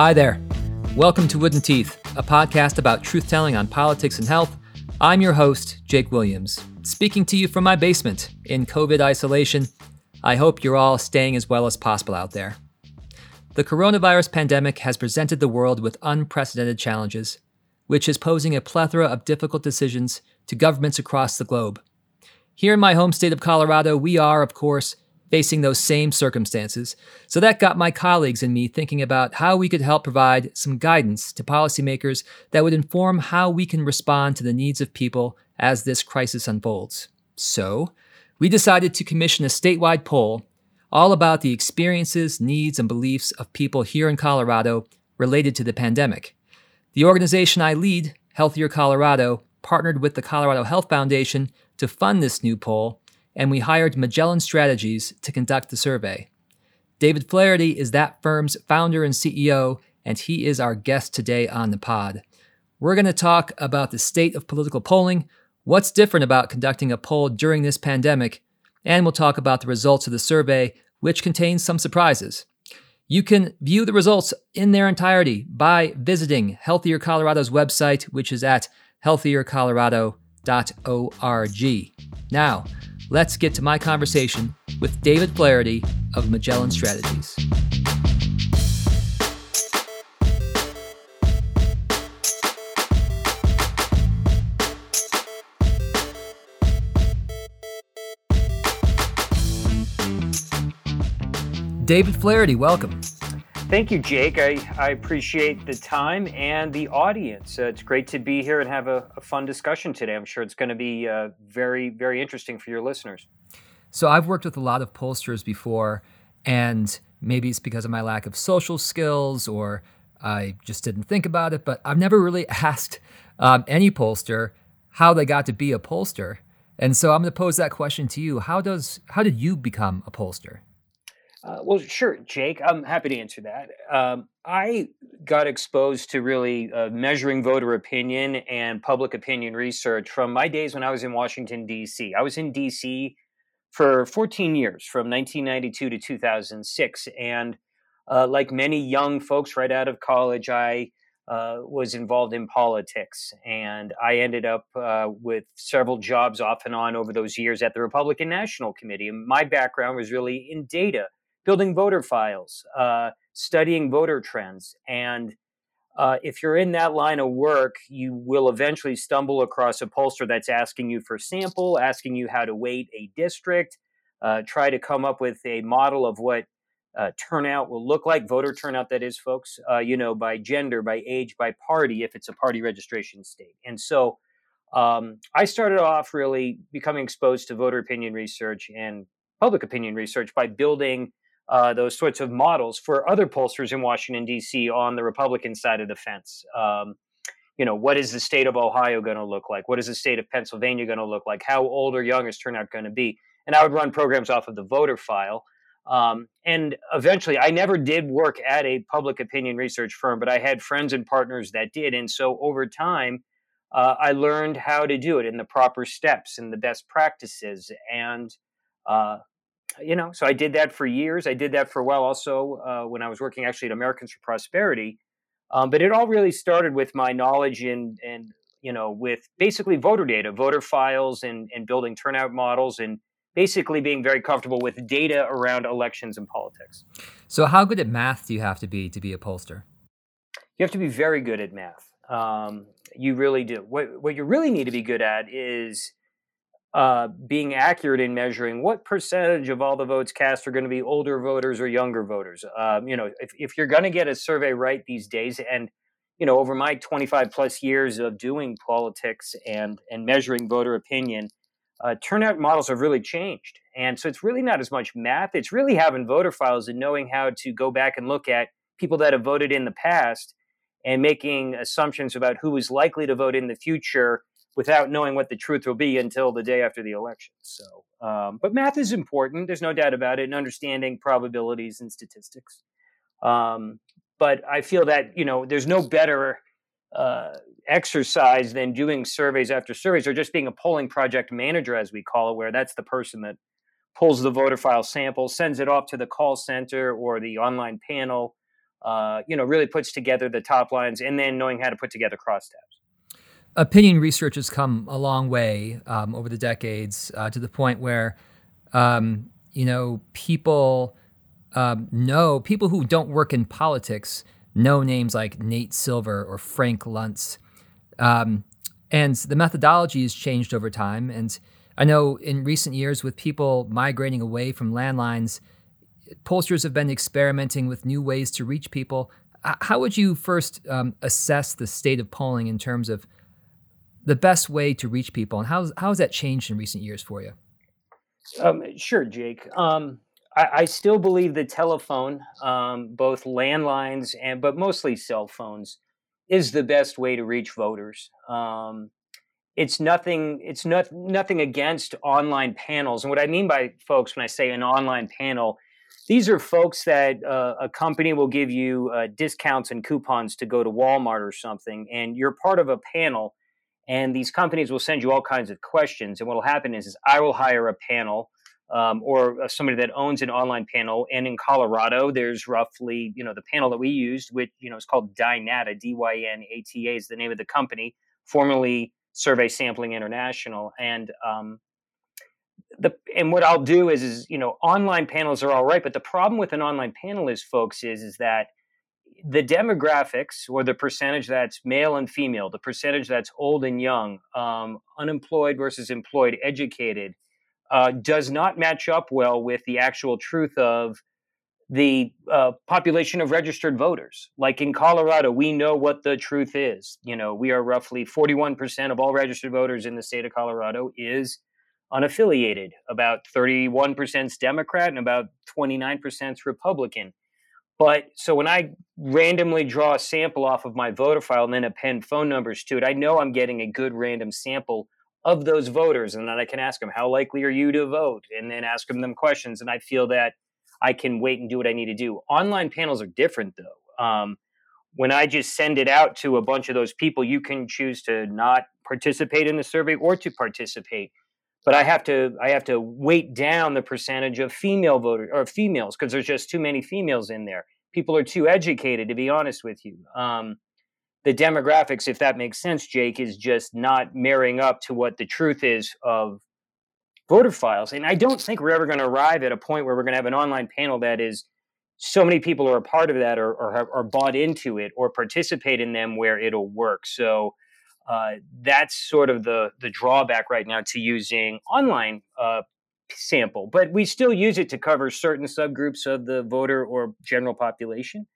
Hi there. Welcome to Wooden Teeth, a podcast about truth telling on politics and health. I'm your host, Jake Williams, speaking to you from my basement in COVID isolation. I hope you're all staying as well as possible out there. The coronavirus pandemic has presented the world with unprecedented challenges, which is posing a plethora of difficult decisions to governments across the globe. Here in my home state of Colorado, we are, of course, facing those same circumstances. So that got my colleagues and me thinking about how we could help provide some guidance to policymakers that would inform how we can respond to the needs of people as this crisis unfolds. So, we decided to commission a statewide poll all about the experiences, needs, and beliefs of people here in Colorado related to the pandemic. The organization I lead, Healthier Colorado, partnered with the Colorado Health Foundation to fund this new poll and we hired Magellan Strategies to conduct the survey. David Flaherty is that firm's founder and CEO, and he is our guest today on the pod. We're going to talk about the state of political polling, what's different about conducting a poll during this pandemic, and we'll talk about the results of the survey, which contains some surprises. You can view the results in their entirety by visiting Healthier Colorado's website, which is at healthiercolorado.org. Now, let's get to my conversation with David Flaherty of Magellan Strategies. David Flaherty, welcome. Thank you, Jake. I, I appreciate the time and the audience. Uh, it's great to be here and have a, a, fun discussion today. I'm sure it's going to be uh, very, very interesting for your listeners. So, I've worked with a lot of pollsters before, and maybe it's because of my lack of social skills or I just didn't think about it, but I've never really asked um, any pollster how they got to be a pollster. And so I'm going to pose that question to you. How does how did you become a pollster? Uh, well, sure, Jake. I'm happy to answer that. Um, I got exposed to really uh, measuring voter opinion and public opinion research from my days when I was in Washington, D.C. I was in D.C. for 14 years, from 1992 to 2006. And uh, like many young folks right out of college, I uh, was involved in politics. And I ended up uh, with several jobs off and on over those years at the Republican National Committee. And my background was really in data building voter files, uh, studying voter trends. And uh, if you're in that line of work, you will eventually stumble across a pollster that's asking you for sample, asking you how to weight a district, uh, try to come up with a model of what uh, turnout will look like, voter turnout, that is, folks, uh, you know, by gender, by age, by party, if it's a party registration state. And so um, I started off really becoming exposed to voter opinion research and public opinion research by building uh, those sorts of models for other pollsters in Washington D.C. on the Republican side of the fence. Um, you know, what is the state of Ohio going to look like? What is the state of Pennsylvania going to look like? How old or young is turnout going to be? And I would run programs off of the voter file. Um, and eventually, I never did work at a public opinion research firm, but I had friends and partners that did. And so over time, uh, I learned how to do it in the proper steps and the best practices. And uh, you know, so I did that for years. I did that for a while also uh, when I was working actually at Americans for Prosperity. Um, but it all really started with my knowledge in, and you know, with basically voter data, voter files, and, and building turnout models, and basically being very comfortable with data around elections and politics. So, how good at math do you have to be to be a pollster? You have to be very good at math. Um, you really do. What what you really need to be good at is uh, being accurate in measuring what percentage of all the votes cast are going to be older voters or younger voters. Um, you know, if, if you're going to get a survey right these days, and you know, over my 25 plus years of doing politics and and measuring voter opinion, uh, turnout models have really changed, and so it's really not as much math. It's really having voter files and knowing how to go back and look at people that have voted in the past and making assumptions about who is likely to vote in the future without knowing what the truth will be until the day after the election. So, um, but math is important. There's no doubt about it, and understanding probabilities and statistics. Um, but I feel that you know there's no better uh, exercise than doing surveys after surveys, or just being a polling project manager, as we call it, where that's the person that pulls the voter file sample, sends it off to the call center or the online panel, uh, you know, really puts together the top lines and then knowing how to put together crosstabs. Opinion research has come a long way um, over the decades uh, to the point where, um, you know, people um, know, people who don't work in politics know names like Nate Silver or Frank Luntz. Um, and the methodology has changed over time. And I know in recent years, with people migrating away from landlines, pollsters have been experimenting with new ways to reach people. How would you first um, assess the state of polling in terms of the best way to reach people, and how how has that changed in recent years for you? Um, sure, Jake. Um, I, I, still believe the telephone, um, both landlines and but mostly cell phones, is the best way to reach voters. Um, it's nothing. It's not nothing against online panels, and what I mean by folks when I say an online panel these are folks that uh, a company will give you uh, discounts and coupons to go to Walmart or something, and you're part of a panel. And these companies will send you all kinds of questions. And what will happen is, is I will hire a panel um, or uh, somebody that owns an online panel. And in Colorado, there's roughly, you know, the panel that we used, which you know is called Dynata, D-Y-N-A-T-A is the name of the company, formerly Survey Sampling International, and um, the and what I'll do is is you know online panels are all right, but the problem with an online panel is folks is is that the demographics or the percentage that's male and female, the percentage that's old and young, um, unemployed versus employed, educated, uh, does not match up well with the actual truth of the uh, population of registered voters. Like in Colorado, we know what the truth is. You know, we are roughly 41% of all registered voters in the state of Colorado is unaffiliated. About 31% is Democrat and about 29% is Republican. But so when I randomly draw a sample off of my voter file and then append phone numbers to it, I know I'm getting a good random sample of those voters. And then I can ask them, how likely are you to vote? And then ask them them questions. And I feel that I can weight and do what I need to do. Online panels are different though. Um, when I just send it out to a bunch of those people, you can choose to not participate in the survey or to participate but I have to I have to weight down the percentage of female voters or females because there's just too many females in there. People are too educated, to be honest with you. Um, the demographics, if that makes sense, Jake, is just not marrying up to what the truth is of voter files. And I don't think we're ever going to arrive at a point where we're going to have an online panel that is so many people are a part of that or, or are bought into it or participate in them where it'll work. So uh, that's sort of the the drawback right now to using online uh, sample, but we still use it to cover certain subgroups of the voter or general population.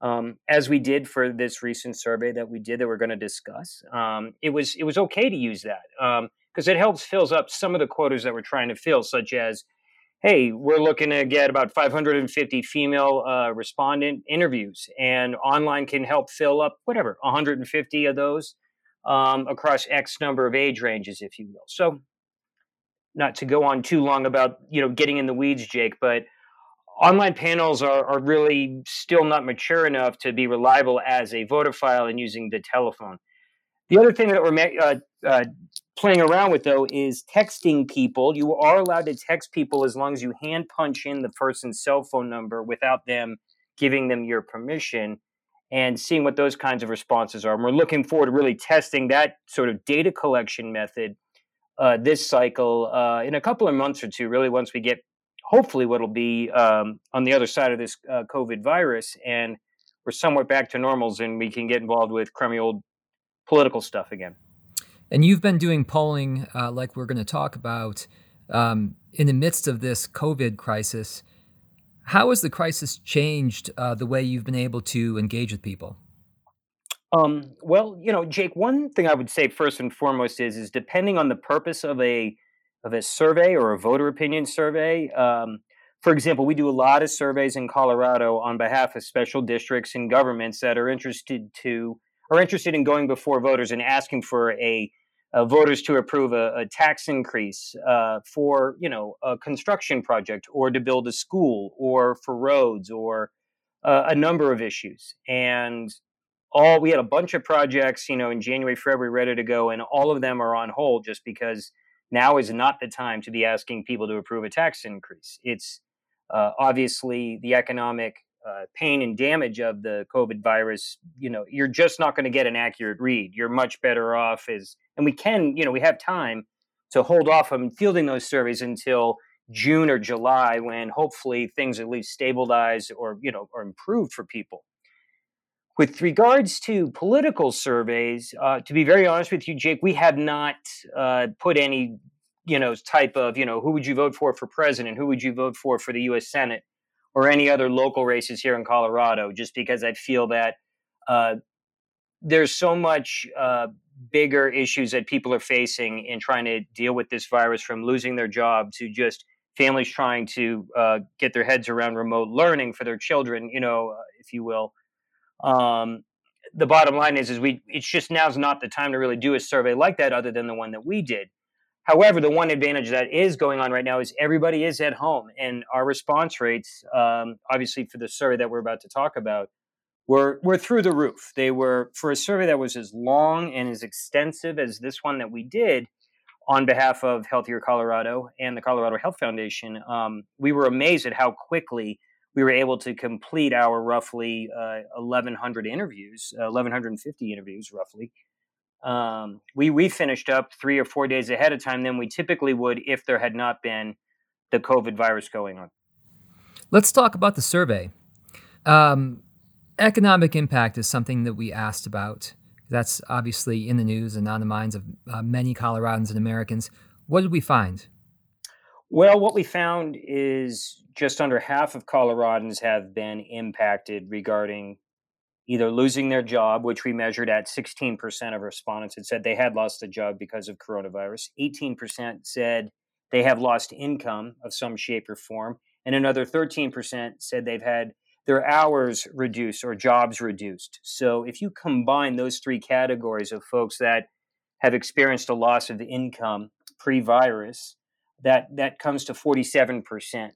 Um, as we did for this recent survey that we did that we're going to discuss, um, it was it was okay to use that because um, it helps fills up some of the quotas that we're trying to fill, such as, hey, we're looking to get about 550 female uh, respondent interviews, and online can help fill up whatever 150 of those um, across X number of age ranges, if you will. So, not to go on too long about you know getting in the weeds, Jake, but online panels are, are really still not mature enough to be reliable as a voter file and using the telephone. The other thing that we're uh, uh, playing around with, though, is texting people. You are allowed to text people as long as you hand punch in the person's cell phone number without them giving them your permission and seeing what those kinds of responses are. And we're looking forward to really testing that sort of data collection method uh, this cycle uh, in a couple of months or two, really, once we get hopefully what'll be um, on the other side of this uh, COVID virus and we're somewhat back to normals and we can get involved with crummy old political stuff again. And you've been doing polling uh, like we're going to talk about um, in the midst of this COVID crisis. How has the crisis changed uh, the way you've been able to engage with people? Um, well, you know, Jake, one thing I would say first and foremost is is depending on the purpose of a of a survey or a voter opinion survey. Um, for example, we do a lot of surveys in Colorado on behalf of special districts and governments that are interested to are interested in going before voters and asking for a uh, voters to approve a, a tax increase uh, for you know a construction project or to build a school or for roads or uh, a number of issues. And all we had a bunch of projects you know in january february ready to go and all of them are on hold just because now is not the time to be asking people to approve a tax increase. It's uh, obviously the economic uh, pain and damage of the COVID virus, you know, you're just not going to get an accurate read. You're much better off as, and we can, you know, we have time to hold off on fielding those surveys until June or July, when hopefully things at least stabilize or you know or improved for people. With regards to political surveys, uh, to be very honest with you, Jake, we have not uh, put any you know type of you know who would you vote for for president, who would you vote for for the U.S. Senate, or any other local races here in Colorado, just because I feel that uh, there's so much uh, bigger issues that people are facing in trying to deal with this virus, from losing their job to just families trying to uh, get their heads around remote learning for their children, you know, uh, if you will. Um, the bottom line is, is we it's just now's not the time to really do a survey like that, other than the one that we did. However, the one advantage that is going on right now is everybody is at home, and our response rates, um, obviously for the survey that we're about to talk about, were were through the roof. They were for a survey that was as long and as extensive as this one that we did on behalf of Healthier Colorado and the Colorado Health Foundation, um, we were amazed at how quickly we were able to complete our roughly uh, 1,100 interviews, uh, 1,150 interviews, roughly. Um, we we finished up three or four days ahead of time than we typically would if there had not been the COVID virus going on. Let's talk about the survey. Um, economic impact is something that we asked about. That's obviously in the news and on the minds of uh, many Coloradans and Americans. What did we find? Well, what we found is just under half of Coloradans have been impacted regarding either losing their job, which we measured at 16% of respondents had said they had lost a job because of coronavirus. 18% said they have lost income of some shape or form. And another 13% said they've had their hours reduced or jobs reduced. So if you combine those three categories of folks that have experienced a loss of income pre-virus, that that comes to 47 percent.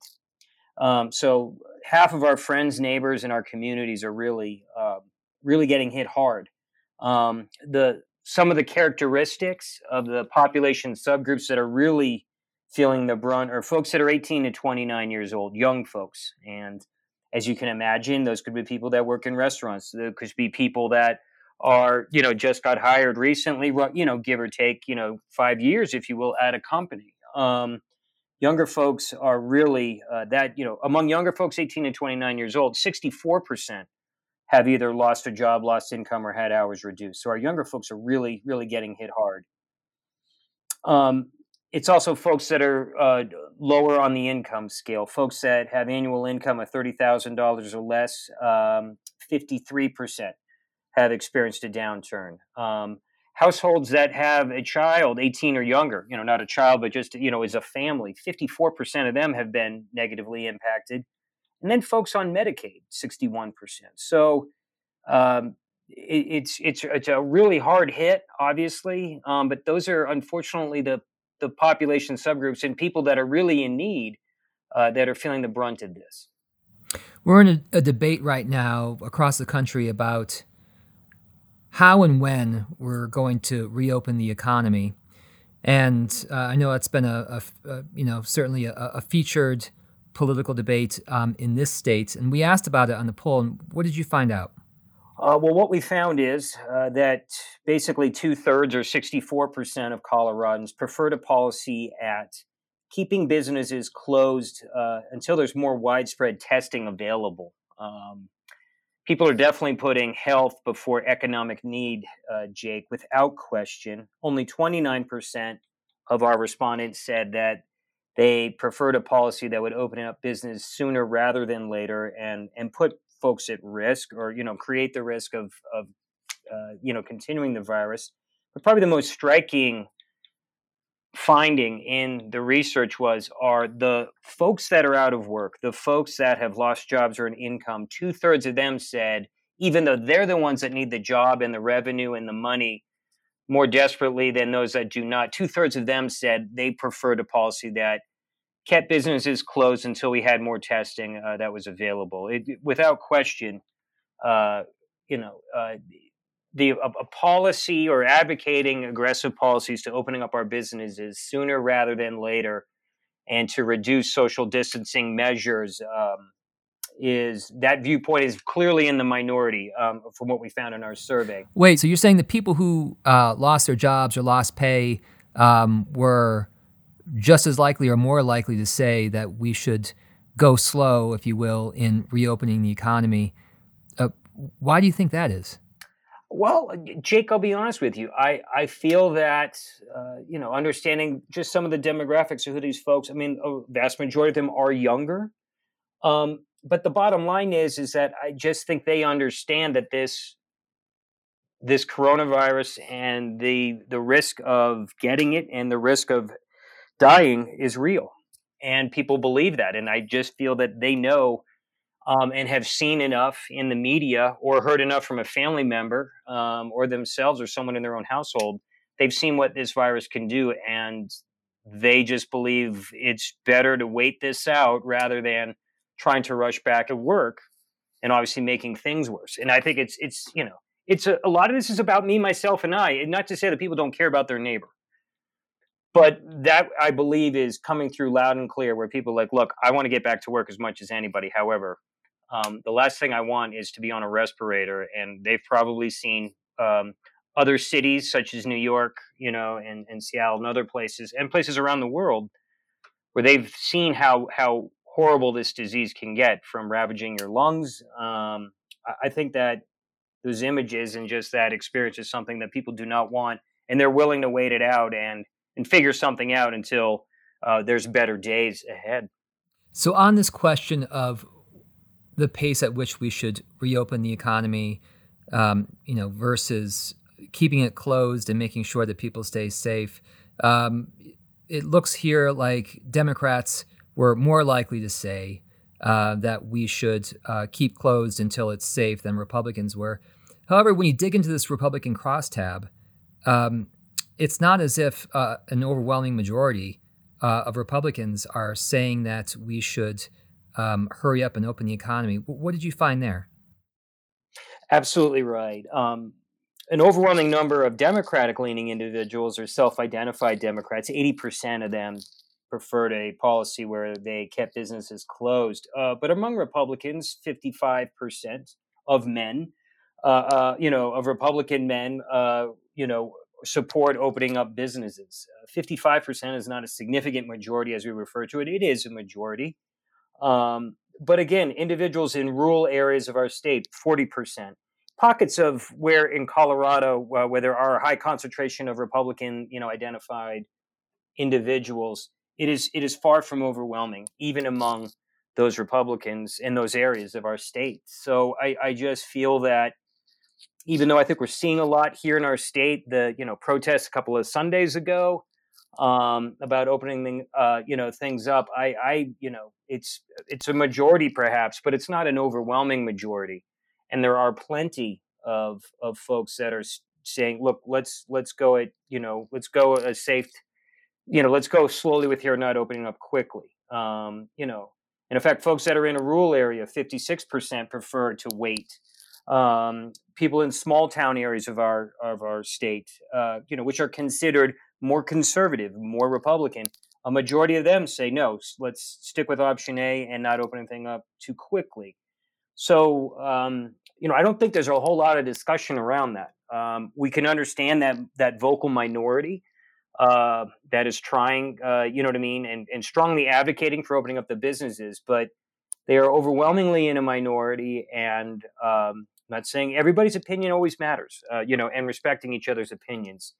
Um, so half of our friends, neighbors, and our communities are really uh, really getting hit hard. Um, the some of the characteristics of the population subgroups that are really feeling the brunt are folks that are 18 to 29 years old, young folks, and as you can imagine, those could be people that work in restaurants. There could be people that are, you know, just got hired recently, you know, give or take, you know, five years, if you will, at a company. Um, younger folks are really uh, that, you know, among younger folks 18 to 29 years old, 64% have either lost a job, lost income, or had hours reduced. So our younger folks are really, really getting hit hard. Um, it's also folks that are uh, lower on the income scale, folks that have annual income of $30,000 or less, um, 53% have experienced a downturn. Um, households that have a child 18 or younger, you know, not a child, but just, you know, as a family, 54% of them have been negatively impacted. And then folks on Medicaid, 61%. So, um, it, it's it's it's a really hard hit, obviously, um, but those are unfortunately the the population subgroups and people that are really in need uh, that are feeling the brunt of this. We're in a, a, debate right now across the country about how and when we're going to reopen the economy, and uh, I know it's been a, a, a you know certainly a, featured political debate um, in this state, and we asked about it on the poll. And what did you find out? Uh, well, what we found is uh, that basically two thirds or 64% of Coloradans preferred a policy at keeping businesses closed uh, until there's more widespread testing available. Um, people are definitely putting health before economic need, uh, Jake, without question. Only 29% of our respondents said that they preferred a policy that would open up business sooner rather than later and, and put folks at risk or you know create the risk of of uh, you know continuing the virus. But probably the most striking finding in the research was are the folks that are out of work, the folks that have lost jobs or an income. Two thirds of them said even though they're the ones that need the job and the revenue and the money more desperately than those that do not. Two thirds of them said they preferred a policy that kept businesses closed until we had more testing uh, that was available. It, without question, uh, you know, uh, the a, a, policy or advocating aggressive policies to opening up our businesses sooner rather than later, and to reduce social distancing measures. Um, is that viewpoint is clearly in the minority um, from what we found in our survey. Wait, so you're saying the people who uh, lost their jobs or lost pay um, were just as likely or more likely to say that we should go slow, if you will, in reopening the economy. Uh, why do you think that is? Well, Jake, I'll be honest with you. I, I feel that, uh, you know, understanding just some of the demographics of who these folks, I mean, a vast majority of them are younger. Um, but the bottom line is, is that I just think they understand that this, this coronavirus and the, the risk of getting it and the risk of dying is real. And people believe that. And I just feel that they know um, and have seen enough in the media or heard enough from a family member um, or themselves or someone in their own household, they've seen what this virus can do, and they just believe it's better to wait this out rather than trying to rush back at work and obviously making things worse. And I think it's it's you know it's a, a lot of this is about me, myself, and I. And not to say that people don't care about their neighbor, but that I believe is coming through loud and clear. Where people like, look, I want to get back to work as much as anybody. However, um, the last thing I want is to be on a respirator. And they've probably seen um, other cities such as New York, you know, and, and Seattle and other places, and places around the world where they've seen how how horrible this disease can get from ravaging your lungs. Um, I think that those images and just that experience is something that people do not want, and they're willing to wait it out and and figure something out until uh, there's better days ahead. So, on this question of the pace at which we should reopen the economy, um, you know, versus keeping it closed and making sure that people stay safe. Um, it looks here like Democrats were more likely to say uh, that we should uh, keep closed until it's safe than Republicans were. However, when you dig into this Republican crosstab, um, it's not as if uh, an overwhelming majority uh, of Republicans are saying that we should um, hurry up and open the economy. What did you find there? Absolutely right. Um, an overwhelming number of Democratic leaning individuals or self identified Democrats, 80% of them preferred a policy where they kept businesses closed. Uh, but among Republicans, 55% of men, uh, uh, you know, of Republican men, uh, you know, support opening up businesses. 55% is not a significant majority as we refer to it. It is a majority. Um, but again, individuals in rural areas of our state, 40%. Pockets of where in Colorado, uh, where there are a high concentration of Republican, you know, identified individuals, it is it is far from overwhelming, even among those Republicans in those areas of our state. So I, I just feel that even though I think we're seeing a lot here in our state, the you know protests a couple of Sundays ago, um, about opening uh, you know things up. I, I you know it's it's a majority perhaps, but it's not an overwhelming majority, and there are plenty of of folks that are saying, look, let's let's go at you know let's go a safe, you know let's go slowly with here, not opening up quickly. Um, you know, and in fact, folks that are in a rural area, fifty six percent prefer to wait. Um, people in small town areas of our of our state, uh, you know, which are considered more conservative, more Republican, a majority of them say no, let's stick with option A and not open anything up too quickly. So, um, you know, I don't think there's a whole lot of discussion around that. Um, we can understand that that vocal minority uh, that is trying, uh, you know what I mean, and, and strongly advocating for opening up the businesses, but they are overwhelmingly in a minority. And um, I'm not saying everybody's opinion always matters, uh, you know, and respecting each other's opinions.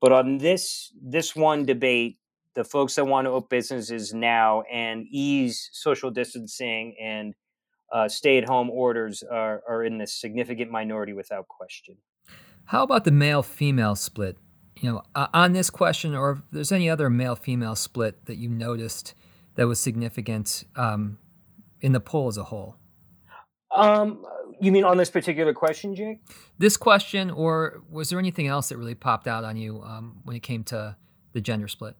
But on this this one debate, the folks that want to open businesses now and ease social distancing and uh, stay at home orders are, are in this significant minority without question. How about the male female split? You know, uh, on this question, or if there's any other male female split that you noticed that was significant um, in the poll as a whole? Um, you mean on this particular question, Jake? This question, or was there anything else that really popped out on you um, when it came to the gender split?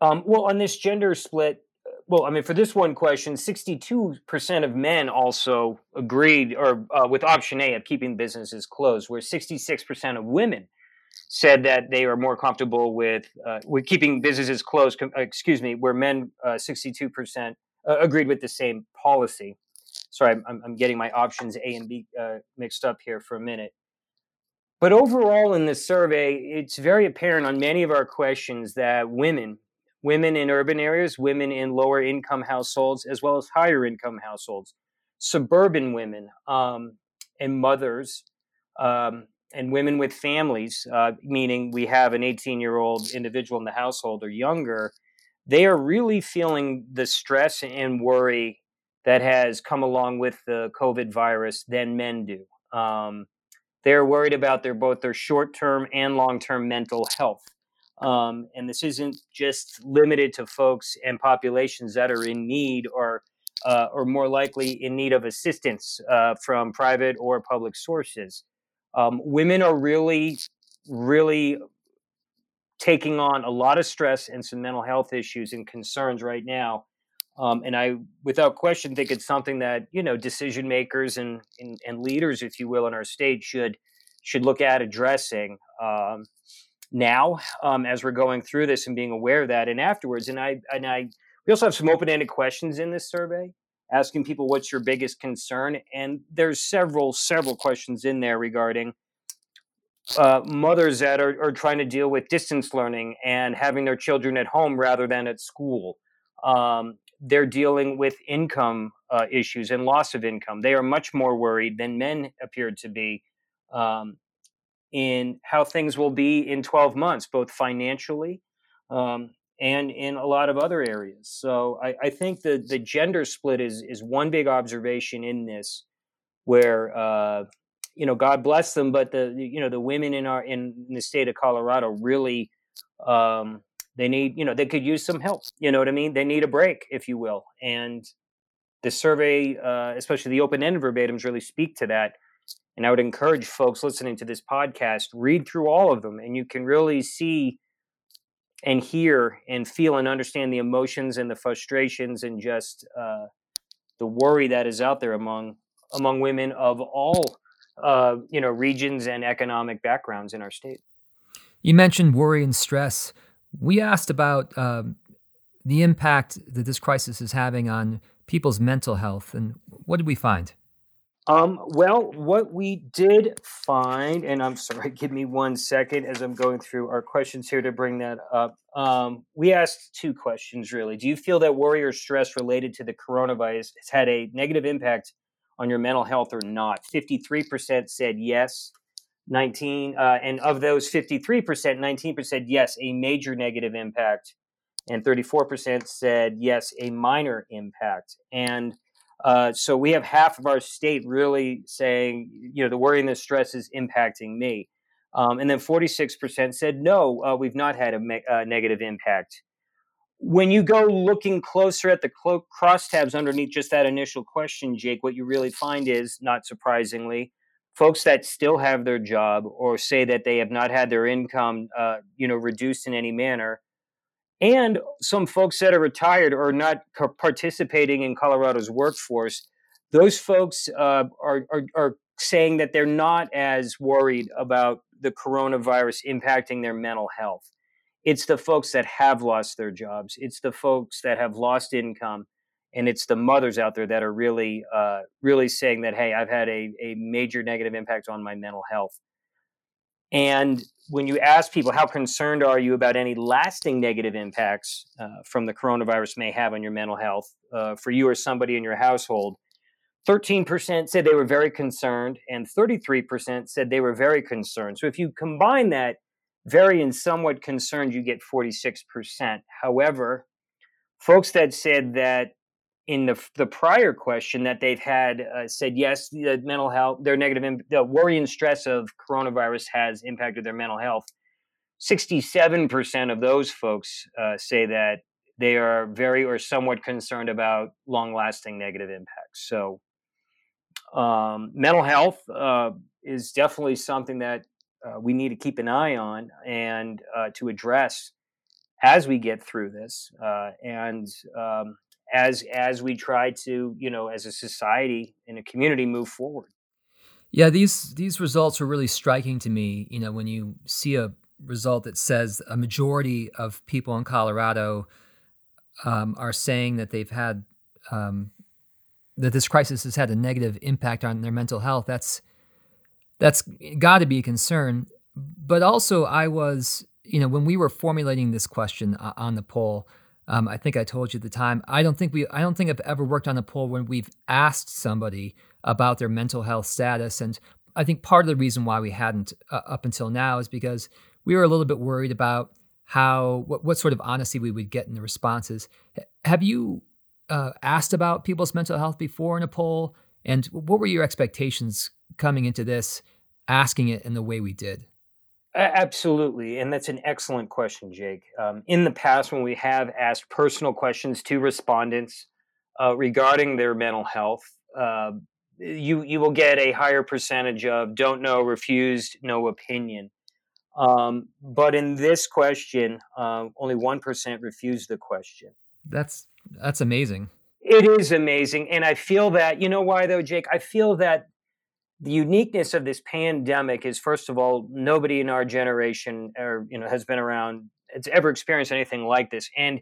Um, well, on this gender split, well, I mean, for this one question, 62% of men also agreed or uh, with option A of keeping businesses closed, where 66% of women said that they are more comfortable with uh, with keeping businesses closed. excuse me, where men uh, 62% uh, agreed with the same policy. Sorry, I'm, I'm getting my options A and B uh, mixed up here for a minute. But overall, in this survey, it's very apparent on many of our questions that women, women in urban areas, women in lower income households, as well as higher income households, suburban women, um, and mothers, um, and women with families, uh, meaning we have an 18 year old individual in the household or younger, they are really feeling the stress and worry that has come along with the COVID virus than men do. Um, they're worried about their both their short term and long term mental health. Um, and this isn't just limited to folks and populations that are in need or uh, or more likely in need of assistance uh, from private or public sources. Um, women are really, really taking on a lot of stress and some mental health issues and concerns right now. Um, and I, without question, think it's something that you know decision makers and, and, and leaders, if you will, in our state should should look at addressing um, now um, as we're going through this and being aware of that, and afterwards. And I and I, we also have some open ended questions in this survey, asking people what's your biggest concern, and there's several several questions in there regarding uh, mothers that are, are trying to deal with distance learning and having their children at home rather than at school. Um, they're dealing with income uh, issues and loss of income. They are much more worried than men appeared to be um, in how things will be in 12 months, both financially um, and in a lot of other areas. So I, I, think the the gender split is is one big observation in this, where uh, you know God bless them, but the you know the women in our in the state of Colorado really um, they need you know they could use some help. You know what I mean? They need a break, if you will, and the survey, uh, especially the open ended verbatims, really speak to that. And I would encourage folks listening to this podcast read through all of them, and you can really see and hear and feel and understand the emotions and the frustrations and just uh, the worry that is out there among among women of all uh, you know regions and economic backgrounds in our state. You mentioned worry and stress. We asked about um, the impact that this crisis is having on people's mental health, and what did we find? Um, well, what we did find, and I'm sorry, give me one second as I'm going through our questions here to bring that up. Um, we asked two questions really. Do you feel that worry or stress related to the coronavirus has had a negative impact on your mental health or not? 53% said yes. 19, uh, and of those 53%, 19% said yes, a major negative impact. And 34% said yes, a minor impact. And uh, so we have half of our state really saying, you know, the worry and the stress is impacting me. Um, and then 46% said, no, uh, we've not had a me- uh, negative impact. When you go looking closer at the clo- crosstabs underneath just that initial question, Jake, what you really find is, not surprisingly, folks that still have their job or say that they have not had their income, uh, you know, reduced in any manner and some folks that are retired or not participating in Colorado's workforce, those folks uh, are, are, are saying that they're not as worried about the coronavirus impacting their mental health. It's the folks that have lost their jobs. It's the folks that have lost income, and it's the mothers out there that are really, uh, really saying that, hey, I've had a, a major negative impact on my mental health. And when you ask people how concerned are you about any lasting negative impacts uh, from the coronavirus may have on your mental health uh, for you or somebody in your household? 13% said they were very concerned and 33% said they were very concerned. So if you combine that very and somewhat concerned you get 46% however folks that said that in the the prior question that they've had uh, said yes, the mental health, their negative, the worry and stress of coronavirus has impacted their mental health. Sixty-seven percent of those folks uh, say that they are very or somewhat concerned about long-lasting negative impacts. So, um, mental health uh, is definitely something that uh, we need to keep an eye on and uh, to address as we get through this. Uh, and um, as as we try to you know as a society and a community move forward yeah these these results are really striking to me you know when you see a result that says a majority of people in colorado um, are saying that they've had um, that this crisis has had a negative impact on their mental health. That's that's got to be a concern. But also, I was, you know, when we were formulating this question on the poll, um, I think I told you at the time. I don't think we, I don't think I've ever worked on a poll when we've asked somebody about their mental health status, and I think part of the reason why we hadn't uh, up until now is because we were a little bit worried about how what, what sort of honesty we would get in the responses. Have you uh, asked about people's mental health before in a poll? And what were your expectations coming into this, asking it in the way we did? Absolutely. And that's an excellent question, Jake. Um, in the past, when we have asked personal questions to respondents uh, regarding their mental health, uh, you, you will get a higher percentage of don't know, refused, no opinion. Um, but in this question, uh, only 1% refused the question. That's that's amazing. It is amazing. And I feel that, you know why though, Jake? I feel that the uniqueness of this pandemic is first of all, nobody in our generation or you know has been around it's ever experienced anything like this. And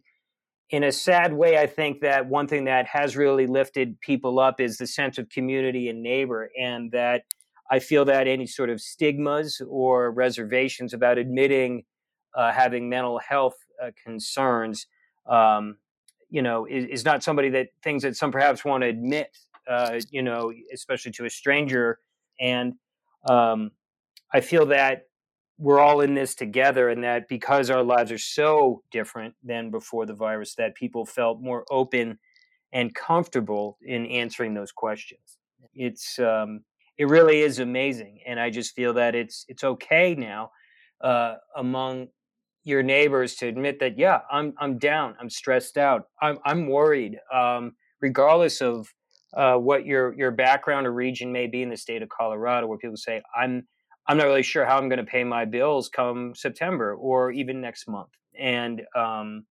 in a sad way, I think that one thing that has really lifted people up is the sense of community and neighbor, and that I feel that any sort of stigmas or reservations about admitting uh, having mental health uh, concerns um, you know, is, is not somebody that things that some perhaps want to admit, uh, you know, especially to a stranger. And um, I feel that we're all in this together, and that because our lives are so different than before the virus, that people felt more open and comfortable in answering those questions. It's um, it really is amazing, and I just feel that it's it's okay now uh, among your neighbors to admit that yeah i'm i'm down i'm stressed out i'm i'm worried um, regardless of uh, what your your background or region may be in the state of colorado where people say i'm i'm not really sure how i'm going to pay my bills come september or even next month and um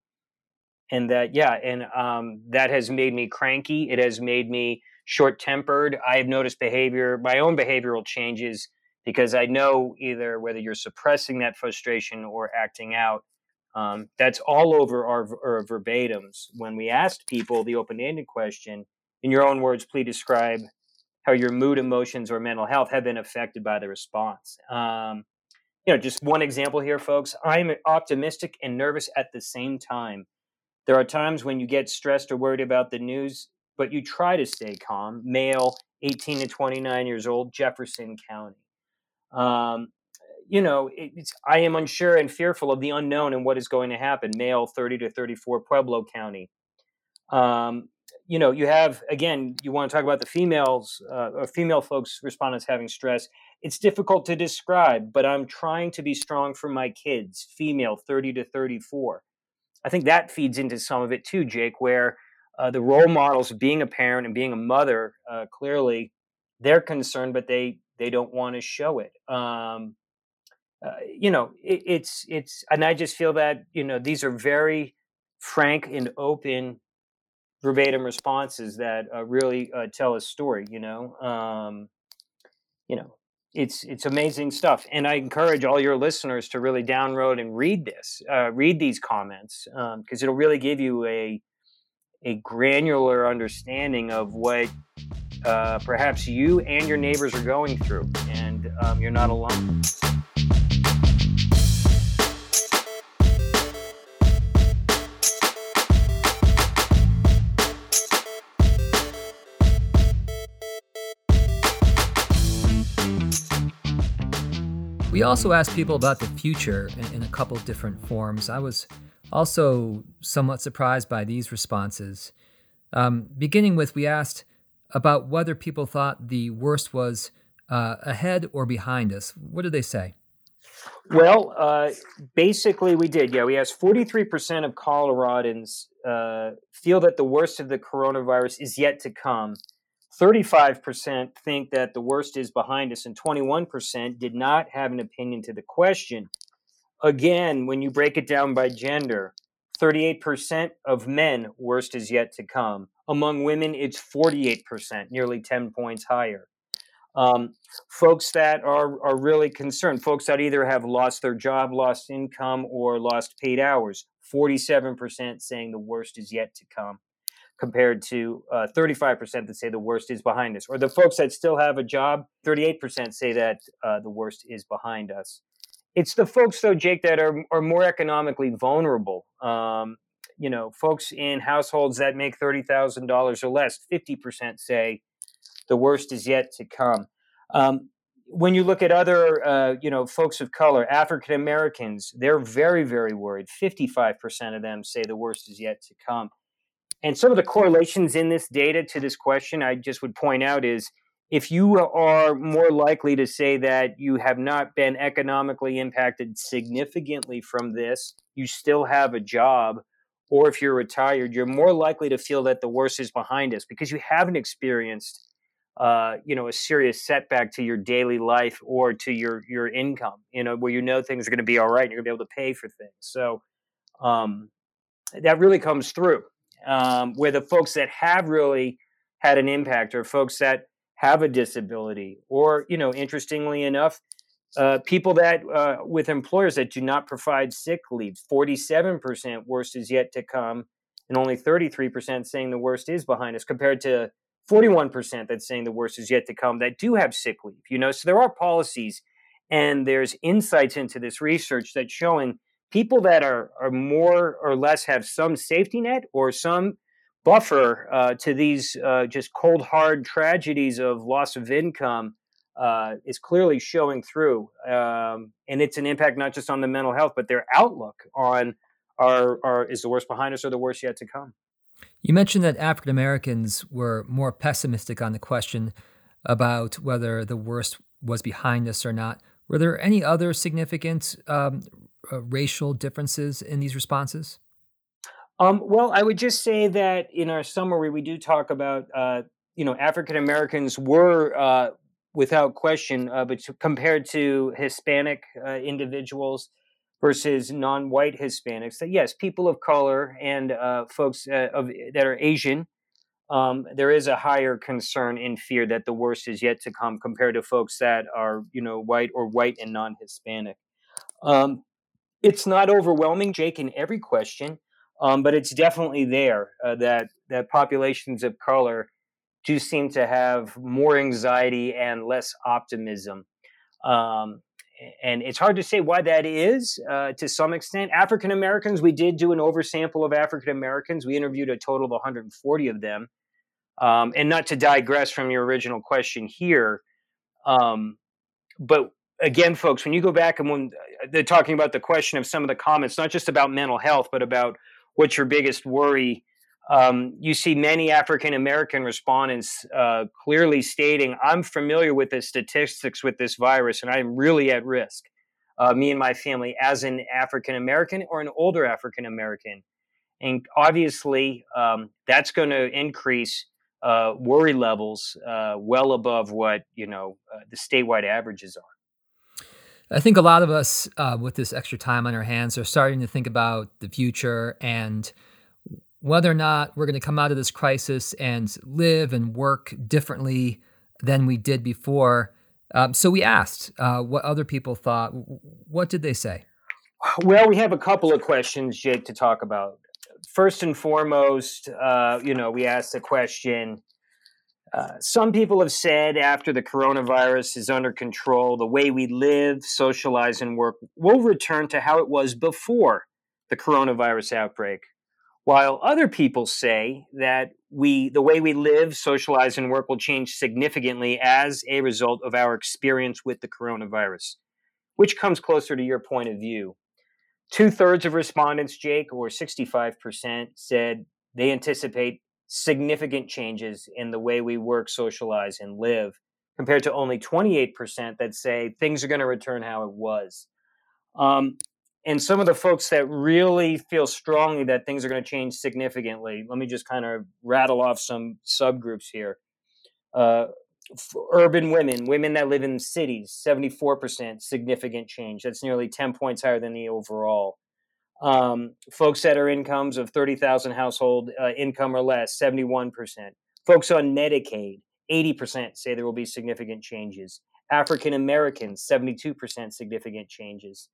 and that yeah and um that has made me cranky it has made me short tempered i have noticed behavior my own behavioral changes because I know either whether you're suppressing that frustration or acting out. Um, that's all over our, our verbatims. When we asked people the open ended question, in your own words, please describe how your mood, emotions, or mental health have been affected by the response. Um, you know, just one example here, folks. I'm optimistic and nervous at the same time. There are times when you get stressed or worried about the news, but you try to stay calm. Male, 18 to 29 years old, Jefferson County. Um, you know, it's, I am unsure and fearful of the unknown and what is going to happen. Male, 30 to 34, Pueblo County. Um, you know, you have again, you want to talk about the females, uh, or female folks, respondents having stress. It's difficult to describe, but I'm trying to be strong for my kids, female, 30 to 34. I think that feeds into some of it too, Jake, where uh, the role models being a parent and being a mother, uh, clearly, they're concerned, but they they don't want to show it. Um, uh, you know, it, it's it's, and I just feel that you know these are very frank and open verbatim responses that uh, really uh, tell a story. You know, um, you know, it's it's amazing stuff, and I encourage all your listeners to really download and read this, uh, read these comments, because um, it'll really give you a a granular understanding of what uh, perhaps you and your neighbors are going through, and um, you're not alone. We also asked people about the future in, in a couple different forms. I was also somewhat surprised by these responses. Um, beginning with, we asked about whether people thought the worst was uh, ahead or behind us. What did they say? Well, uh, basically, we did. Yeah, we asked 43% of Coloradans uh, feel that the worst of the coronavirus is yet to come. 35% think that the worst is behind us, and 21% did not have an opinion to the question. Again, when you break it down by gender, 38% of men, worst is yet to come. Among women, it's 48%, nearly 10 points higher. Um, folks that are, are really concerned, folks that either have lost their job, lost income, or lost paid hours, 47% saying the worst is yet to come. Compared to uh, 35% that say the worst is behind us. Or the folks that still have a job, 38% say that uh, the worst is behind us. It's the folks, though, Jake, that are, are more economically vulnerable. Um, you know, folks in households that make $30,000 or less, 50% say the worst is yet to come. Um, when you look at other, uh, you know, folks of color, African Americans, they're very, very worried. 55% of them say the worst is yet to come. And some of the correlations in this data to this question, I just would point out is if you are more likely to say that you have not been economically impacted significantly from this, you still have a job, or if you're retired, you're more likely to feel that the worst is behind us because you haven't experienced uh, you know a serious setback to your daily life or to your your income you know where you know things are going to be all right and you're going to be able to pay for things. So um, that really comes through um, where the folks that have really had an impact are folks that have a disability or you know interestingly enough uh, people that uh, with employers that do not provide sick leave 47% worst is yet to come and only 33% saying the worst is behind us compared to 41% that's saying the worst is yet to come that do have sick leave you know? So there are policies and there's insights into this research that's showing people that are, are more or less have some safety net or some buffer uh, to these uh, just cold hard tragedies of loss of income uh, is clearly showing through um, and it's an impact not just on the mental health but their outlook on are, are is the worst behind us or the worst yet to come you mentioned that African Americans were more pessimistic on the question about whether the worst was behind us or not. Were there any other significant um, uh, racial differences in these responses? Um, well, I would just say that in our summary, we do talk about, uh, you know, African Americans were, uh, without question, uh, but compared to Hispanic uh, individuals, versus non-white Hispanics. That yes, people of color and folks of, that are Asian, um, there is a higher concern and fear that the worst is yet to come compared to folks that are you know white or white and non-Hispanic. Um, it's not overwhelming, Jake, in every question, um, but it's definitely there uh, that that populations of color do seem to have more anxiety and less optimism. Um, and it's hard to say why that is uh, to some extent. African Americans, we did do an oversample of African Americans. We interviewed a total of 140 of them. Um, and not to digress from your original question here, um, but again, folks, when you go back and when uh, they're talking about the question of some of the comments, not just about mental health, but about what's your biggest worry um, you see many African American respondents uh, clearly stating, I'm familiar with the statistics with this virus and I'm really at risk, uh, me and my family, as an African American or an older African American. And obviously, um, that's going to increase uh, worry levels uh, well above what you know uh, the statewide averages are. I think a lot of us, uh, with this extra time on our hands, are starting to think about the future and whether or not we're going to come out of this crisis and live and work differently than we did before. Um, so we asked uh, what other people thought. What did they say? Well, we have a couple of questions, Jake, to talk about. First and foremost, uh, you know, we asked the question. Uh, some people have said after the coronavirus is under control, the way we live, socialize, and work will return to how it was before the coronavirus outbreak. While other people say that we the way we live socialize and work will change significantly as a result of our experience with the coronavirus which comes closer to your point of view. Two-thirds of respondents jake or 65% said they anticipate significant changes in the way we work socialize and live compared to only 28% that say things are going to return how it was. Um, and some of the folks that really feel strongly that things are going to change significantly let me just kind of rattle off some subgroups here. Uh, urban women women that live in cities 74% significant change. That's nearly 10 points higher than the overall um, folks that are incomes of 30000 household uh, income or less 71% folks on medicaid 80% say there will be significant changes. African americans 72% significant changes.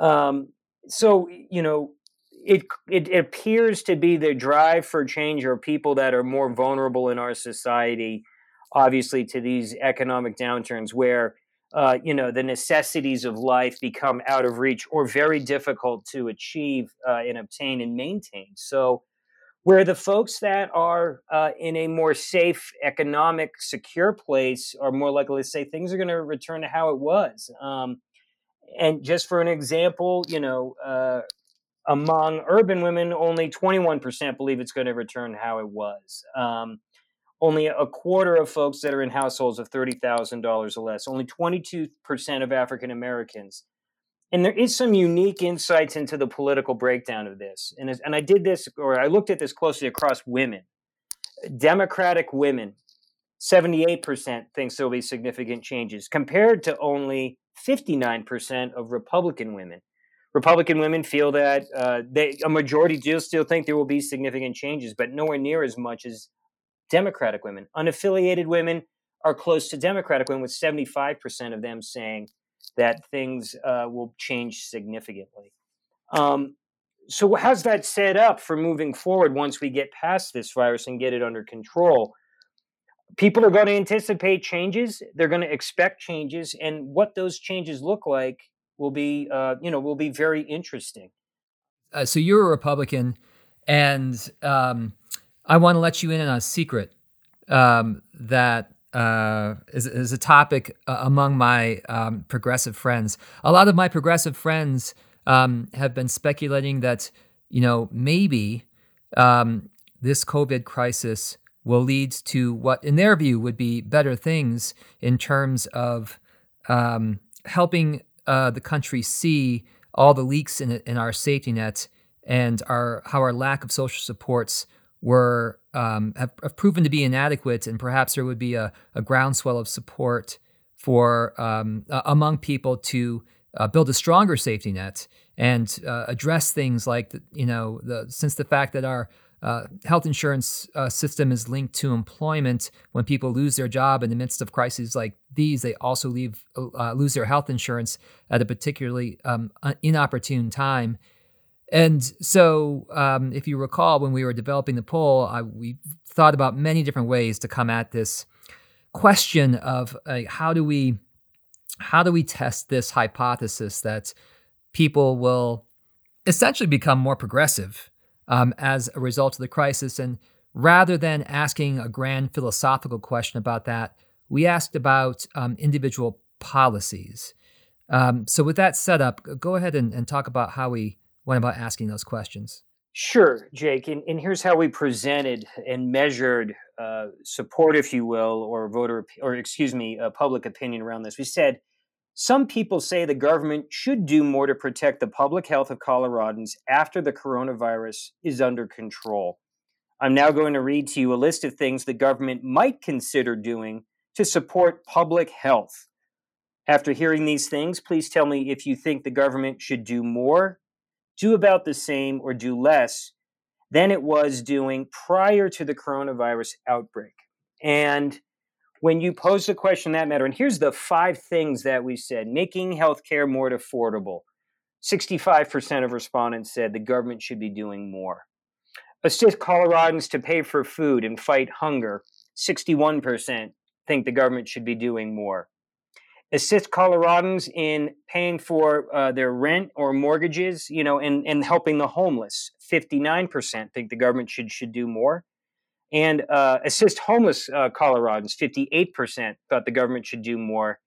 Um, so you know, it, it appears to be the drive for change or people that are more vulnerable in our society, obviously, to these economic downturns where uh, you know the necessities of life become out of reach or very difficult to achieve uh, and obtain and maintain. So, where the folks that are uh, in a more safe, economic, secure place are more likely to say things are going to return to how it was. Um, and just for an example, you know, uh, among urban women, only 21% believe it's going to return how it was. Um, only a quarter of folks that are in households of $30,000 or less, only 22% of African Americans. And there is some unique insights into the political breakdown of this. And, and I did this, or I looked at this closely across women. Democratic women, 78% thinks there'll be significant changes, compared to only 59% of Republican women. Republican women feel that uh, they, a majority do still think there will be significant changes, but nowhere near as much as Democratic women. Unaffiliated women are close to Democratic women, with 75% of them saying that things uh, will change significantly. Um, so, how's that set up for moving forward once we get past this virus and get it under control? People are going to anticipate changes. They're going to expect changes, and what those changes look like will be, uh, you know, will be very interesting. Uh, so you're a Republican, and um, I want to let you in on a secret um, that uh, is, is, a topic uh, among my um, progressive friends. A lot of my progressive friends um, have been speculating that, you know, maybe um, this COVID crisis will lead to what, in their view, would be better things in terms of um, helping uh, the country see all the leaks in, in our safety net and our how our lack of social supports were um, have, have, proven to be inadequate, and perhaps there would be a, a groundswell of support for um, uh, among people to uh, build a stronger safety net and uh, address things like the, you know the since the fact that our uh, health insurance uh, system is linked to employment. When people lose their job in the midst of crises like these, they also leave, uh, lose their health insurance at a particularly um, inopportune time. And so, um, if you recall, when we were developing the poll, I, we thought about many different ways to come at this question of uh, how do we how do we test this hypothesis that people will essentially become more progressive um, as a result of the crisis. And rather than asking a grand philosophical question about that, we asked about um, individual policies. Um, so, with that set up, go ahead and, and, talk about how we went about asking those questions. Sure, Jake. And, and here's how we presented and measured uh, support, if you will, or voter, or excuse me, uh, public opinion around this. We said some people say the government should do more to protect the public health of Coloradans after the coronavirus is under control. I'm now going to read to you a list of things the government might consider doing to support public health. After hearing these things, please tell me if you think the government should do more, do about the same, or do less than it was doing prior to the coronavirus outbreak. And when you pose the question that matter, and here's the five things that we said making healthcare more affordable. 65% of respondents said the government should be doing more. Assist Coloradans to pay for food and fight hunger. 61% think the government should be doing more. Assist Coloradans in paying for uh, their rent or mortgages, you know, and, and helping the homeless. 59% think the government should, should do more and uh, assist homeless uh, Coloradans. 58% thought the government should do more.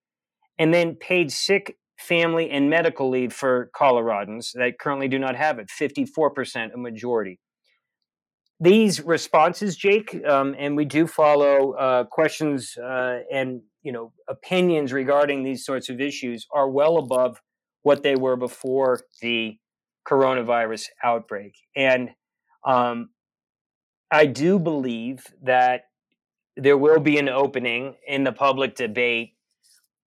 And then paid sick family and medical leave for Coloradans that currently do not have it. 54%, a majority. These responses, Jake, um, and we do follow uh, questions uh, and you know opinions regarding these sorts of issues, are well above what they were before the coronavirus outbreak. And um, I do believe that there will be an opening in the public debate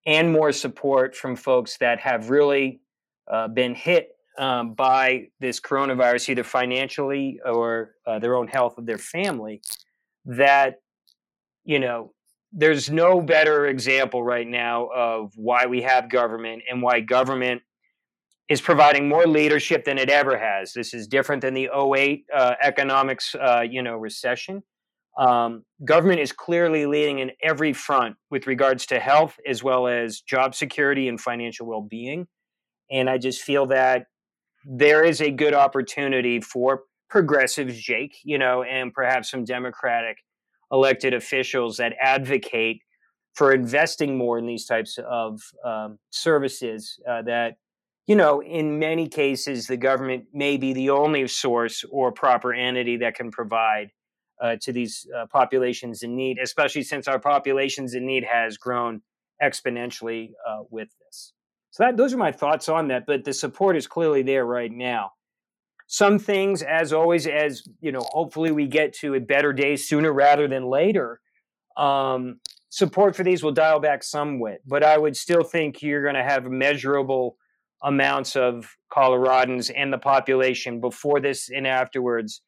and more support from folks that have really uh, been hit um, by this coronavirus, either financially or uh, their own health of their family. That, you know, there's no better example right now of why we have government and why government is providing more leadership than it ever has. This is different than the 08 uh, economics, uh, you know, recession. Um, government is clearly leading in every front with regards to health as well as job security and financial well-being. And I just feel that there is a good opportunity for progressives, Jake, you know, and perhaps some Democratic elected officials that advocate for investing more in these types of um, services uh, that you know, in many cases, the government may be the only source or proper entity that can provide uh, to these uh, populations in need, especially since our populations in need has grown exponentially uh, with this. So that those are my thoughts on that. But the support is clearly there right now. Some things, as always, as you know, hopefully we get to a better day sooner rather than later. Um, support for these will dial back somewhat, but I would still think you're going to have measurable amounts of Coloradans and the population before this and afterwards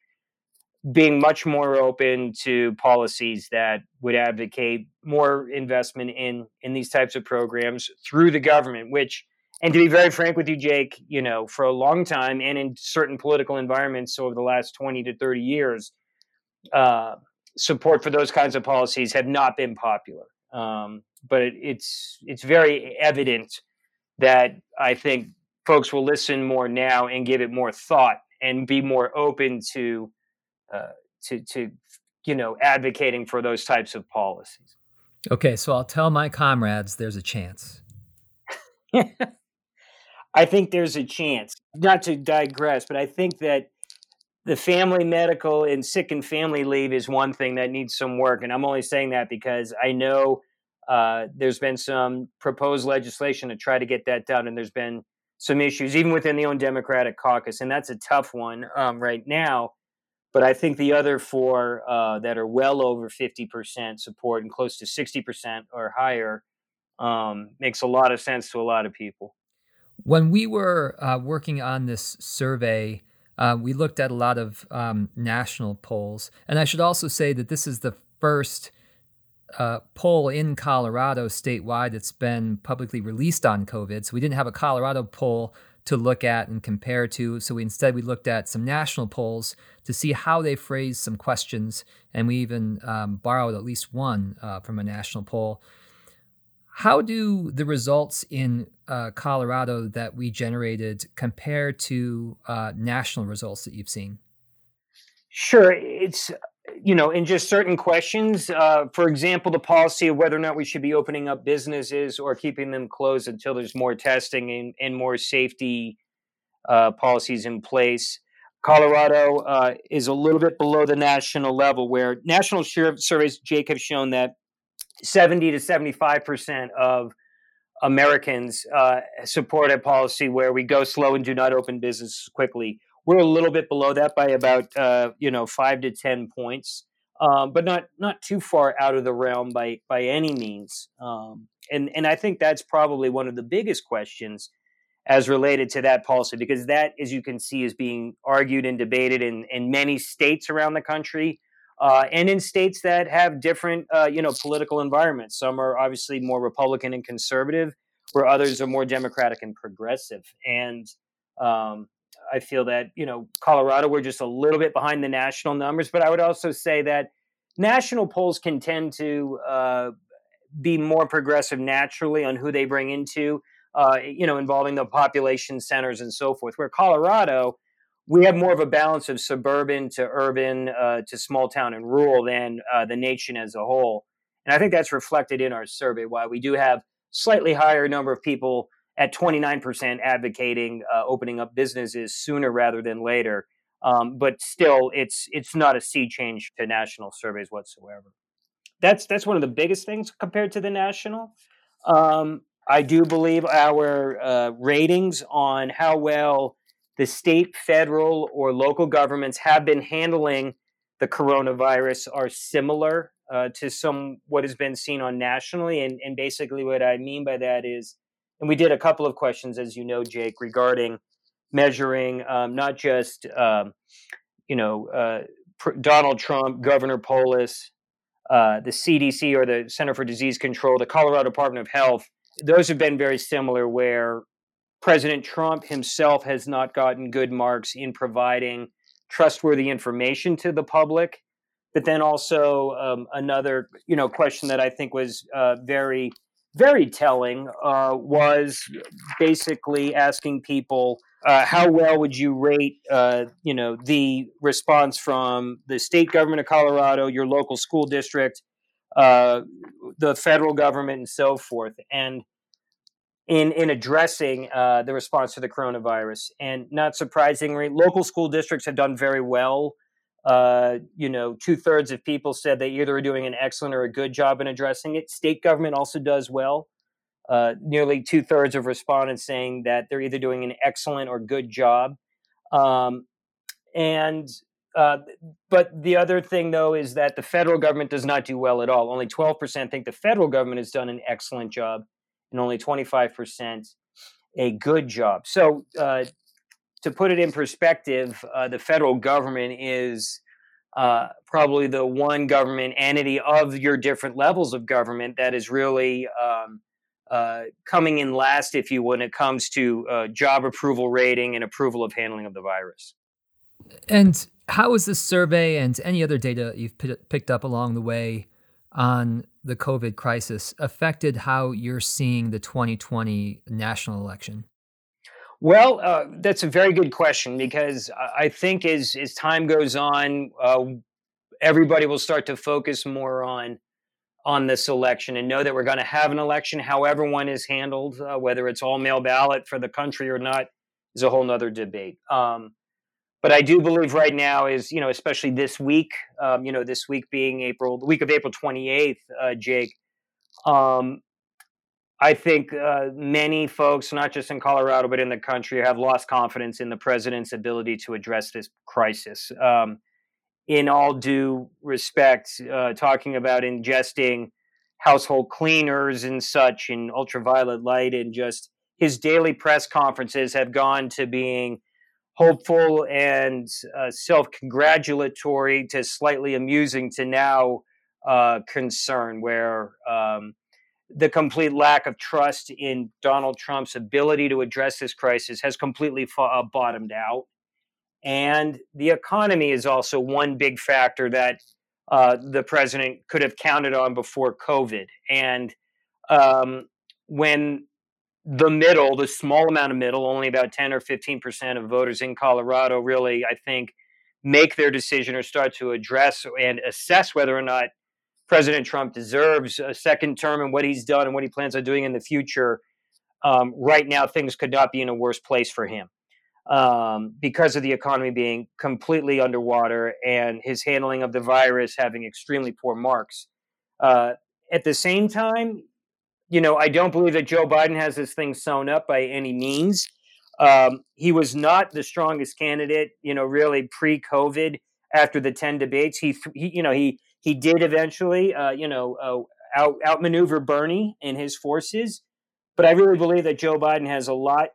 being much more open to policies that would advocate more investment in in these types of programs through the government which and to be very frank with you Jake you know for a long time and in certain political environments over the last 20 to 30 years uh, support for those kinds of policies have not been popular. Um, but it's it's very evident that I think folks will listen more now and give it more thought and be more open to to to you know advocating for those types of policies. Okay, so I'll tell my comrades there's a chance. I think there's a chance. Not to digress, but I think that the family medical and sick and family leave is one thing that needs some work. And I'm only saying that because I know uh, there's been some proposed legislation to try to get that done, and there's been some issues even within the own Democratic caucus, and that's a tough one um, right now. But I think the other four uh, that are well over 50% support and close to 60% or higher um, makes a lot of sense to a lot of people. When we were uh, working on this survey, uh, we looked at a lot of um, national polls. And I should also say that this is the first uh, poll in Colorado statewide that's been publicly released on COVID. So we didn't have a Colorado poll to look at and compare to. So we instead we looked at some national polls to see how they phrased some questions, and we even um, borrowed at least one uh, from a national poll. How do the results in uh, Colorado that we generated compare to uh, national results that you've seen? Sure, it's you know, in just certain questions. Uh, for example, the policy of whether or not we should be opening up businesses or keeping them closed until there's more testing and, and more safety uh, policies in place. Colorado uh, is a little bit below the national level, where national surveys, Jake, have shown that 70 to 75 percent of Americans uh, support a policy where we go slow and do not open business quickly. We're a little bit below that by about uh, you know five to ten points, um, but not not too far out of the realm by by any means. Um, and and I think that's probably one of the biggest questions as related to that policy because that, as you can see, is being argued and debated in in many states around the country. Uh, and in states that have different, uh, you know, political environments. Some are obviously more Republican and conservative, where others are more Democratic and progressive. And um, I feel that you know Colorado we're just a little bit behind the national numbers, but I would also say that national polls can tend to uh, be more progressive naturally on who they bring into, uh, you know, involving the population centers and so forth. Where Colorado, we have more of a balance of suburban to urban uh, to small town and rural than uh, the nation as a whole, and I think that's reflected in our survey. Why we do have slightly higher number of people at 29% advocating uh, opening up businesses sooner rather than later. Um, but still, it's it's not a sea change to national surveys whatsoever. That's that's one of the biggest things compared to the national. Um, I do believe our uh, ratings on how well the state, federal, or local governments have been handling the coronavirus are similar uh, to some what has been seen on nationally. And, and basically, what I mean by that is and we did a couple of questions, as you know, Jake, regarding measuring um, not just um, you know uh, Donald Trump, Governor Polis, uh, the CDC or the Center for Disease Control, the Colorado Department of Health. Those have been very similar, where President Trump himself has not gotten good marks in providing trustworthy information to the public. But then also um, another, you know, question that I think was uh, very, very telling uh, was basically asking people uh, how well would you rate, uh, you know, the response from the state government of Colorado, your local school district, uh, the federal government, and so forth. And in in addressing uh, the response to the coronavirus. And not surprisingly, local school districts have done very well. Uh, you know, two thirds of people said they either are doing an excellent or a good job in addressing it. State government also does well. Uh, nearly two thirds of respondents saying that they're either doing an excellent or good job. Um, and uh, but the other thing, though, is that the federal government does not do well at all. Only 12% think the federal government has done an excellent job and only 25% a good job. So, uh, to put it in perspective, uh, the federal government is uh, probably the one government entity of your different levels of government that is really um, uh, coming in last, if you when it comes to uh, job approval rating and approval of handling of the virus. And how is this survey and any other data you've p- picked up along the way on the COVID crisis affected how you're seeing the 2020 national election? Well, uh, that's a very good question because I think as as time goes on, uh, everybody will start to focus more on on this election and know that we're going to have an election. However, one is handled, uh, whether it's all mail ballot for the country or not, is a whole nother debate. Um, but I do believe right now is you know especially this week, um, you know this week being April, the week of April twenty eighth, uh, Jake. Um, I think uh, many folks, not just in Colorado but in the country, have lost confidence in the president's ability to address this crisis. Um, in all due respect, uh, talking about ingesting household cleaners and such in ultraviolet light, and just his daily press conferences have gone to being hopeful and uh, self congratulatory to slightly amusing to now uh, concern, where um, the complete lack of trust in Donald Trump's ability to address this crisis has completely fa- uh, bottomed out. And the economy is also one big factor that uh, the president could have counted on before COVID. And um, when the middle, the small amount of middle, only about 10 or 15% of voters in Colorado really, I think, make their decision or start to address and assess whether or not President Trump deserves a second term and what he's done and what he plans on doing in the future. Um, right now, things could not be in a worse place for him um, because of the economy being completely underwater and his handling of the virus having extremely poor marks. Uh, at the same time, you know, I don't believe that Joe Biden has this thing sewn up by any means. Um, he was not the strongest candidate, you know, really pre-COVID. After the ten debates, he, he you know, he he did eventually, uh, you know, uh, out outmaneuver Bernie and his forces. But I really believe that Joe Biden has a lot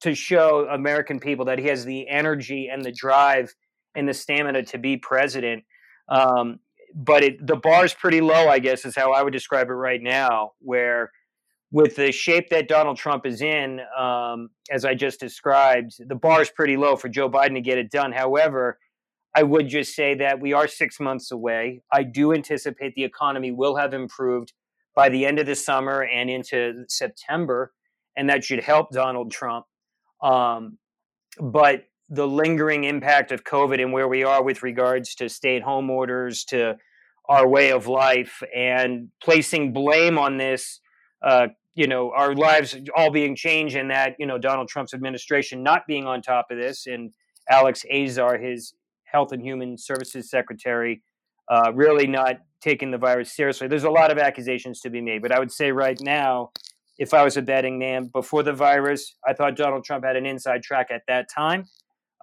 to show American people that he has the energy and the drive and the stamina to be president. Um, but it, the bar is pretty low, I guess, is how I would describe it right now. Where, with the shape that Donald Trump is in, um, as I just described, the bar is pretty low for Joe Biden to get it done. However, I would just say that we are six months away. I do anticipate the economy will have improved by the end of the summer and into September, and that should help Donald Trump. Um, but the lingering impact of COVID and where we are with regards to stay at home orders, to our way of life, and placing blame on this, uh, you know, our lives all being changed, and that, you know, Donald Trump's administration not being on top of this, and Alex Azar, his Health and Human Services Secretary, uh, really not taking the virus seriously. There's a lot of accusations to be made, but I would say right now, if I was a betting man before the virus, I thought Donald Trump had an inside track at that time.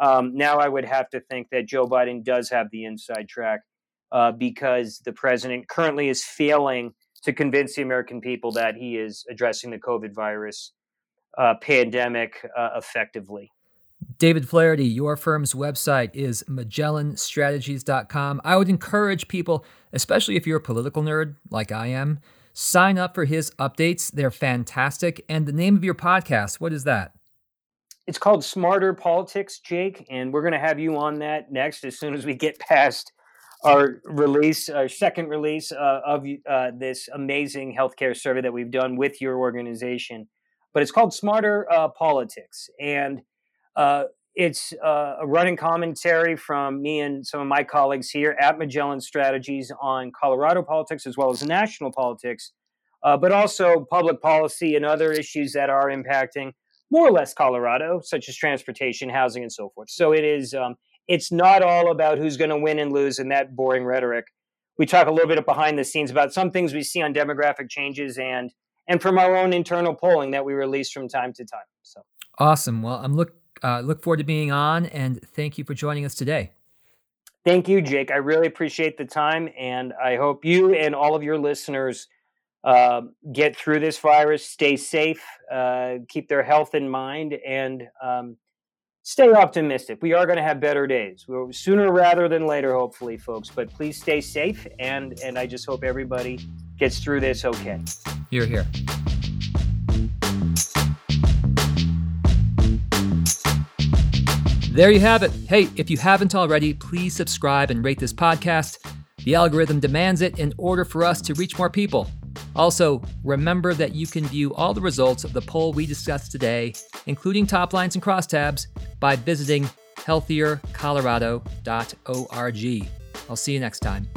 Um, now I would have to think that Joe Biden does have the inside track uh, because the president currently is failing to convince the American people that he is addressing the COVID virus uh, pandemic uh, effectively. David Flaherty, your firm's website is MagellanStrategies.com. I would encourage people, especially if you're a political nerd like I am, sign up for his updates. They're fantastic. And the name of your podcast, what is that? It's called Smarter Politics, Jake, and we're going to have you on that next as soon as we get past our release, our second release uh, of uh, this amazing healthcare survey that we've done with your organization. But it's called Smarter uh, Politics, and uh, it's uh, a running commentary from me and some of my colleagues here at Magellan Strategies on Colorado politics as well as national politics, uh, but also public policy and other issues that are impacting more or less Colorado, such as transportation, housing, and so forth. So it is. Um, it's not all about who's going to win and lose and that boring rhetoric. We talk a little bit behind the scenes about some things we see on demographic changes and and from our own internal polling that we release from time to time. So awesome. Well, I'm look uh, look forward to being on, and thank you for joining us today. Thank you, Jake. I really appreciate the time, and I hope you and all of your listeners uh, get through this virus, stay safe, uh, keep their health in mind, and um, stay optimistic. We are going to have better days, We're, sooner rather than later, hopefully, folks. But please stay safe, and and I just hope everybody gets through this okay. You're here. There you have it. Hey, if you haven't already, please subscribe and rate this podcast. The algorithm demands it in order for us to reach more people. Also, remember that you can view all the results of the poll we discussed today, including top lines and crosstabs, by visiting healthiercolorado.org. I'll see you next time.